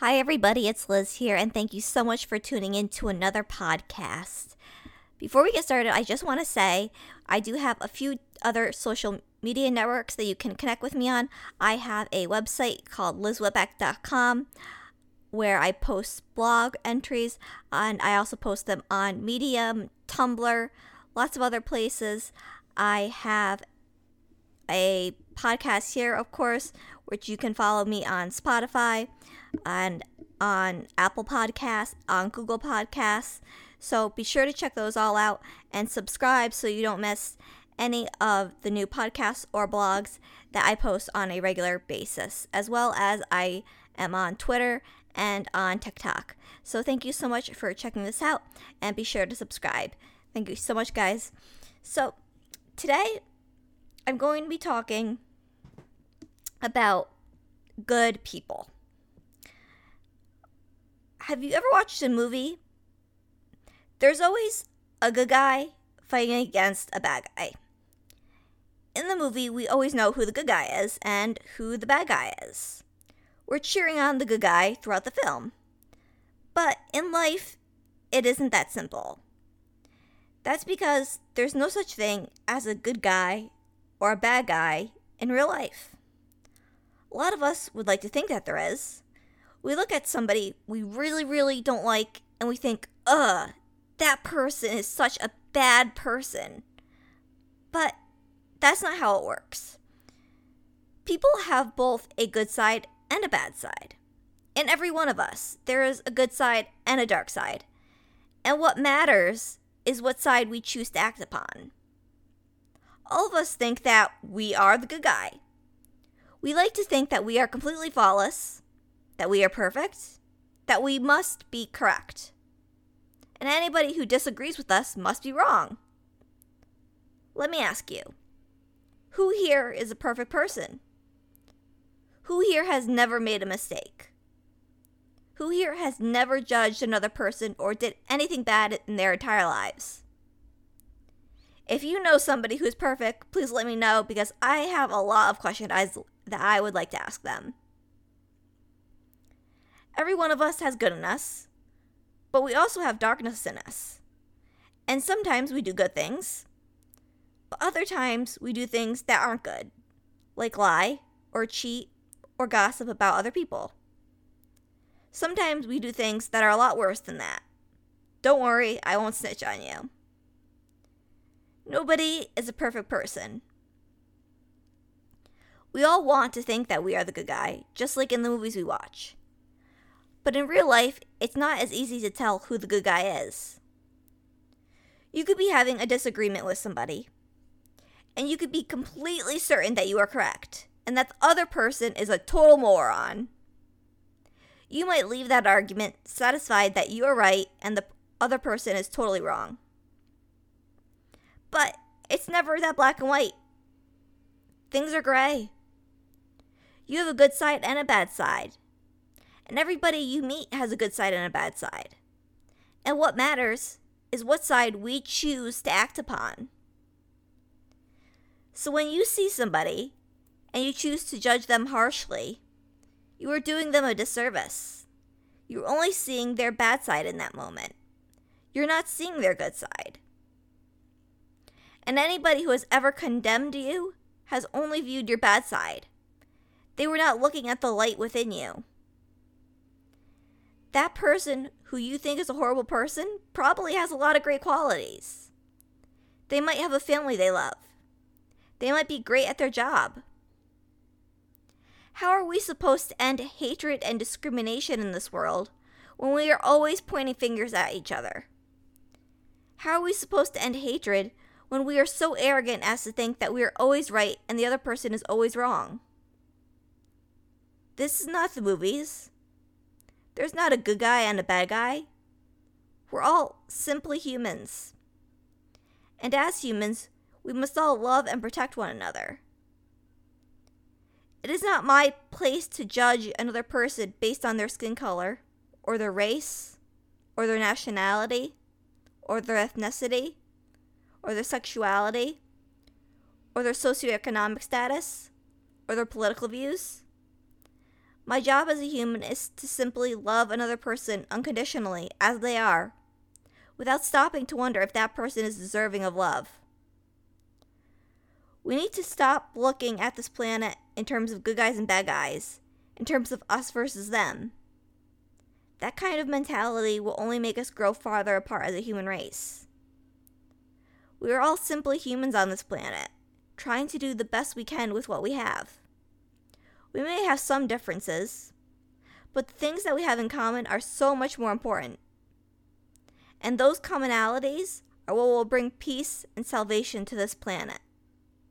Hi, everybody, it's Liz here, and thank you so much for tuning in to another podcast. Before we get started, I just want to say I do have a few other social media networks that you can connect with me on. I have a website called lizwebbeck.com where I post blog entries, and I also post them on Medium, Tumblr, lots of other places. I have a podcast here, of course, which you can follow me on Spotify and on Apple Podcasts, on Google Podcasts. So be sure to check those all out and subscribe so you don't miss any of the new podcasts or blogs that I post on a regular basis, as well as I am on Twitter and on TikTok. So thank you so much for checking this out and be sure to subscribe. Thank you so much, guys. So today I'm going to be talking about good people. Have you ever watched a movie? There's always a good guy fighting against a bad guy. In the movie, we always know who the good guy is and who the bad guy is. We're cheering on the good guy throughout the film. But in life, it isn't that simple. That's because there's no such thing as a good guy or a bad guy in real life. A lot of us would like to think that there is. We look at somebody we really, really don't like and we think, ugh, that person is such a bad person. But that's not how it works. People have both a good side and a bad side. In every one of us, there is a good side and a dark side. And what matters is what side we choose to act upon. All of us think that we are the good guy. We like to think that we are completely flawless, that we are perfect, that we must be correct. And anybody who disagrees with us must be wrong. Let me ask you who here is a perfect person? Who here has never made a mistake? Who here has never judged another person or did anything bad in their entire lives? If you know somebody who's perfect, please let me know because I have a lot of questions that I would like to ask them. Every one of us has good in us, but we also have darkness in us. And sometimes we do good things, but other times we do things that aren't good, like lie, or cheat, or gossip about other people. Sometimes we do things that are a lot worse than that. Don't worry, I won't snitch on you. Nobody is a perfect person. We all want to think that we are the good guy, just like in the movies we watch. But in real life, it's not as easy to tell who the good guy is. You could be having a disagreement with somebody, and you could be completely certain that you are correct, and that the other person is a total moron. You might leave that argument satisfied that you are right and the other person is totally wrong. But it's never that black and white. Things are gray. You have a good side and a bad side. And everybody you meet has a good side and a bad side. And what matters is what side we choose to act upon. So when you see somebody and you choose to judge them harshly, you are doing them a disservice. You're only seeing their bad side in that moment. You're not seeing their good side. And anybody who has ever condemned you has only viewed your bad side. They were not looking at the light within you. That person who you think is a horrible person probably has a lot of great qualities. They might have a family they love. They might be great at their job. How are we supposed to end hatred and discrimination in this world when we are always pointing fingers at each other? How are we supposed to end hatred when we are so arrogant as to think that we are always right and the other person is always wrong. This is not the movies. There's not a good guy and a bad guy. We're all simply humans. And as humans, we must all love and protect one another. It is not my place to judge another person based on their skin color, or their race, or their nationality, or their ethnicity or their sexuality, or their socioeconomic status, or their political views. My job as a human is to simply love another person unconditionally as they are, without stopping to wonder if that person is deserving of love. We need to stop looking at this planet in terms of good guys and bad guys, in terms of us versus them. That kind of mentality will only make us grow farther apart as a human race. We are all simply humans on this planet, trying to do the best we can with what we have. We may have some differences, but the things that we have in common are so much more important. And those commonalities are what will bring peace and salvation to this planet.